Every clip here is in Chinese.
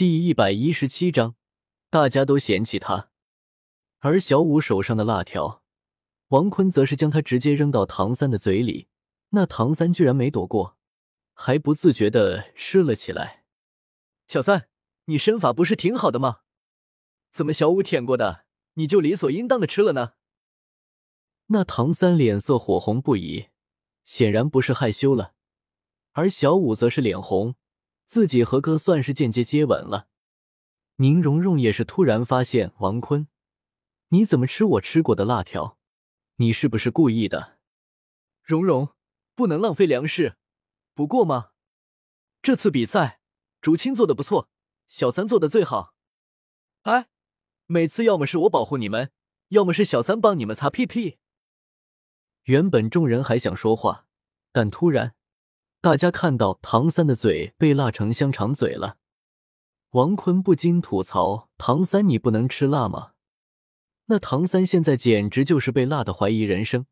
第一百一十七章，大家都嫌弃他。而小五手上的辣条，王坤则是将它直接扔到唐三的嘴里。那唐三居然没躲过，还不自觉的吃了起来。小三，你身法不是挺好的吗？怎么小五舔过的，你就理所应当的吃了呢？那唐三脸色火红不已，显然不是害羞了，而小五则是脸红，自己和哥算是间接接吻了。宁荣荣也是突然发现王坤，你怎么吃我吃过的辣条？你是不是故意的？荣荣。不能浪费粮食，不过嘛，这次比赛竹青做的不错，小三做的最好。哎，每次要么是我保护你们，要么是小三帮你们擦屁屁。原本众人还想说话，但突然大家看到唐三的嘴被辣成香肠嘴了，王坤不禁吐槽：“唐三，你不能吃辣吗？”那唐三现在简直就是被辣的怀疑人生。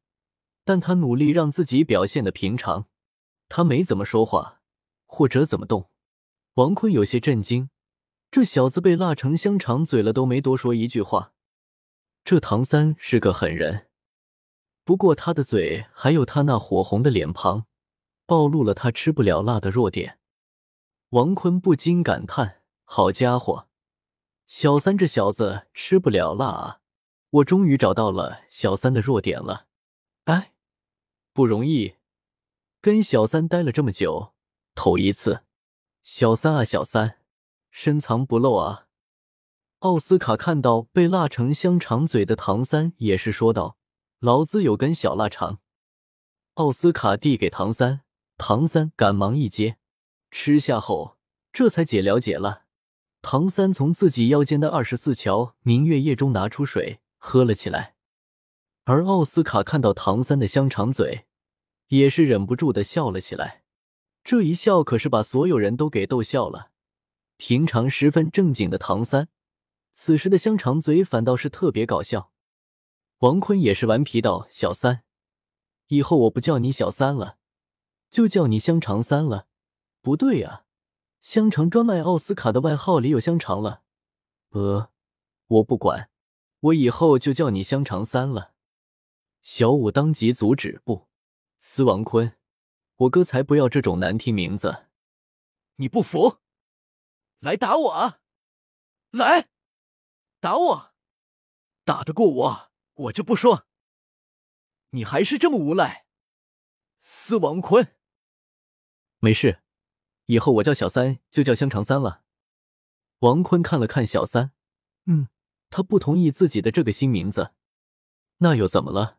但他努力让自己表现的平常，他没怎么说话，或者怎么动。王坤有些震惊，这小子被辣成香肠嘴了，都没多说一句话。这唐三是个狠人，不过他的嘴还有他那火红的脸庞，暴露了他吃不了辣的弱点。王坤不禁感叹：“好家伙，小三这小子吃不了辣啊！我终于找到了小三的弱点了。”哎。不容易，跟小三待了这么久，头一次。小三啊，小三，深藏不露啊！奥斯卡看到被辣成香肠嘴的唐三，也是说道：“老子有根小腊肠。”奥斯卡递给唐三，唐三赶忙一接，吃下后，这才解了解了。唐三从自己腰间的二十四桥明月夜中拿出水，喝了起来。而奥斯卡看到唐三的香肠嘴。也是忍不住的笑了起来，这一笑可是把所有人都给逗笑了。平常十分正经的唐三，此时的香肠嘴反倒是特别搞笑。王坤也是顽皮道：“小三，以后我不叫你小三了，就叫你香肠三了。”不对呀，香肠专卖奥斯卡的外号里有香肠了。呃，我不管，我以后就叫你香肠三了。小五当即阻止不。司王坤，我哥才不要这种难听名字！你不服，来打我啊！来，打我，打得过我，我就不说。你还是这么无赖，司王坤。没事，以后我叫小三就叫香肠三了。王坤看了看小三，嗯，他不同意自己的这个新名字，那又怎么了？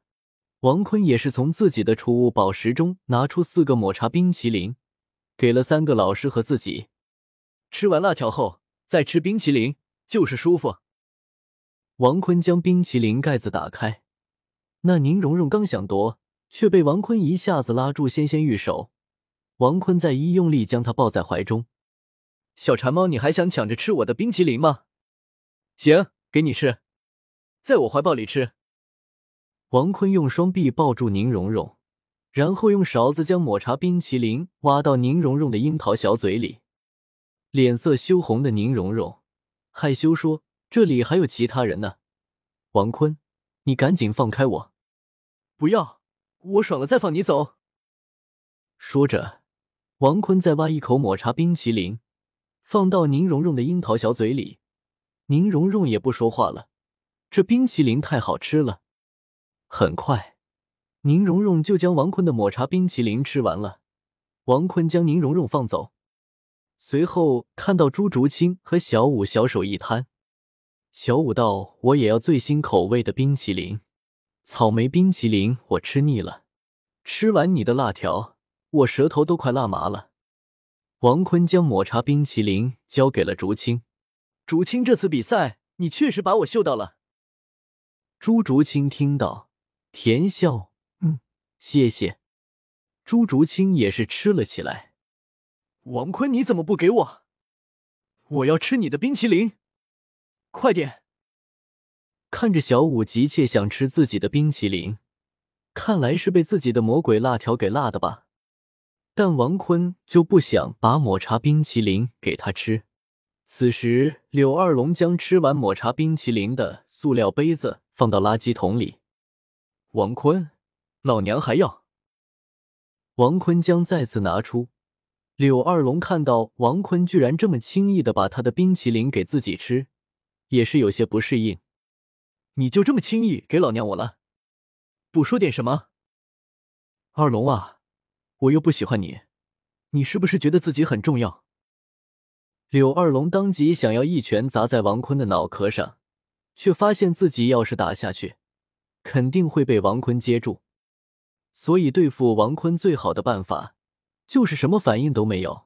王坤也是从自己的储物宝石中拿出四个抹茶冰淇淋，给了三个老师和自己。吃完辣条后再吃冰淇淋就是舒服。王坤将冰淇淋盖子打开，那宁荣荣刚想夺，却被王坤一下子拉住纤纤玉手。王坤再一用力将她抱在怀中。小馋猫，你还想抢着吃我的冰淇淋吗？行，给你吃，在我怀抱里吃。王坤用双臂抱住宁荣荣，然后用勺子将抹茶冰淇淋挖到宁荣荣的樱桃小嘴里。脸色羞红的宁荣荣害羞说：“这里还有其他人呢。”王坤，你赶紧放开我！不要，我爽了再放你走。说着，王坤再挖一口抹茶冰淇淋，放到宁荣荣的樱桃小嘴里。宁荣荣也不说话了，这冰淇淋太好吃了。很快，宁荣荣就将王坤的抹茶冰淇淋吃完了。王坤将宁荣荣放走，随后看到朱竹清和小五小手一摊。小五道：“我也要最新口味的冰淇淋，草莓冰淇淋我吃腻了。吃完你的辣条，我舌头都快辣麻了。”王坤将抹茶冰淇淋交给了竹青。竹青，这次比赛你确实把我秀到了。朱竹清听到。甜笑，嗯，谢谢。朱竹清也是吃了起来。王坤，你怎么不给我？我要吃你的冰淇淋，快点！看着小五急切想吃自己的冰淇淋，看来是被自己的魔鬼辣条给辣的吧？但王坤就不想把抹茶冰淇淋给他吃，此时，柳二龙将吃完抹茶冰淇淋的塑料杯子放到垃圾桶里。王坤，老娘还要。王坤将再次拿出。柳二龙看到王坤居然这么轻易的把他的冰淇淋给自己吃，也是有些不适应。你就这么轻易给老娘我了？不说点什么？二龙啊，我又不喜欢你，你是不是觉得自己很重要？柳二龙当即想要一拳砸在王坤的脑壳上，却发现自己要是打下去，肯定会被王坤接住。所以对付王坤最好的办法，就是什么反应都没有。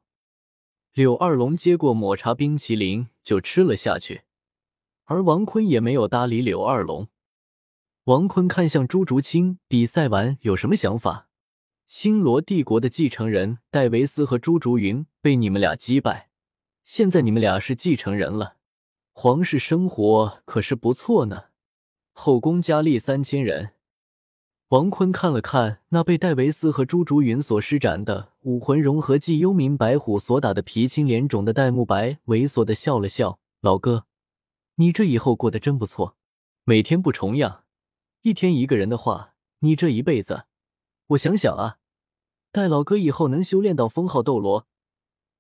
柳二龙接过抹茶冰淇淋就吃了下去，而王坤也没有搭理柳二龙。王坤看向朱竹清，比赛完有什么想法？星罗帝国的继承人戴维斯和朱竹云被你们俩击败。现在你们俩是继承人了，皇室生活可是不错呢，后宫佳丽三千人。王坤看了看那被戴维斯和朱竹云所施展的武魂融合技幽冥白虎所打的皮青脸肿的戴沐白，猥琐的笑了笑：“老哥，你这以后过得真不错，每天不重样，一天一个人的话，你这一辈子，我想想啊，戴老哥以后能修炼到封号斗罗。”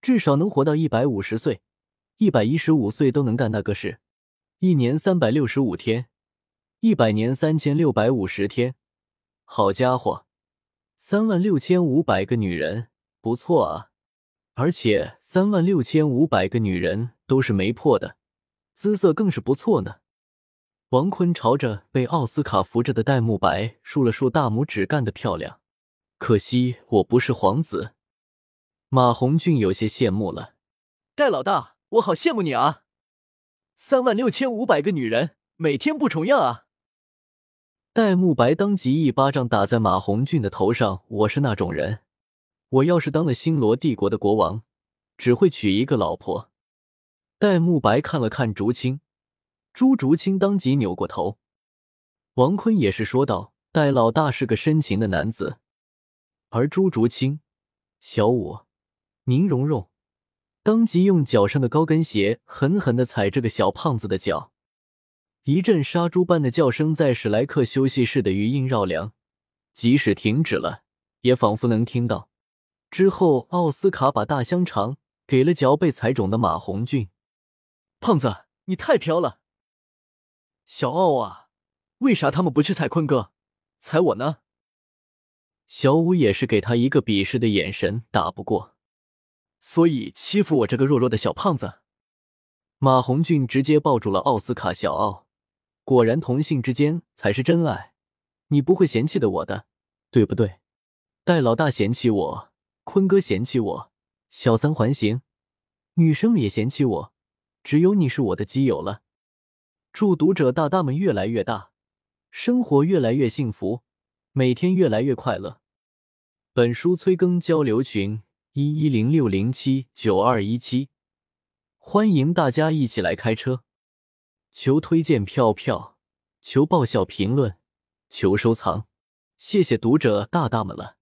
至少能活到一百五十岁，一百一十五岁都能干那个事，一年三百六十五天，一百年三千六百五十天。好家伙，三万六千五百个女人，不错啊！而且三万六千五百个女人都是没破的，姿色更是不错呢。王坤朝着被奥斯卡扶着的戴沐白竖了竖大拇指，干得漂亮。可惜我不是皇子。马红俊有些羡慕了，戴老大，我好羡慕你啊！三万六千五百个女人，每天不重样啊！戴沐白当即一巴掌打在马红俊的头上。我是那种人，我要是当了星罗帝国的国王，只会娶一个老婆。戴沐白看了看竹青，朱竹清当即扭过头。王坤也是说道：“戴老大是个深情的男子。”而朱竹清，小五。宁荣荣当即用脚上的高跟鞋狠狠的踩这个小胖子的脚，一阵杀猪般的叫声在史莱克休息室的余音绕梁，即使停止了，也仿佛能听到。之后，奥斯卡把大香肠给了脚被踩肿的马红俊。胖子，你太飘了！小奥啊，为啥他们不去踩坤哥，踩我呢？小五也是给他一个鄙视的眼神，打不过。所以欺负我这个弱弱的小胖子，马红俊直接抱住了奥斯卡小奥。果然，同性之间才是真爱。你不会嫌弃的我的，对不对？戴老大嫌弃我，坤哥嫌弃我，小三环行，女生也嫌弃我，只有你是我的基友了。祝读者大大们越来越大，生活越来越幸福，每天越来越快乐。本书催更交流群。一一零六零七九二一七，欢迎大家一起来开车。求推荐票票，求爆笑评论，求收藏，谢谢读者大大们了。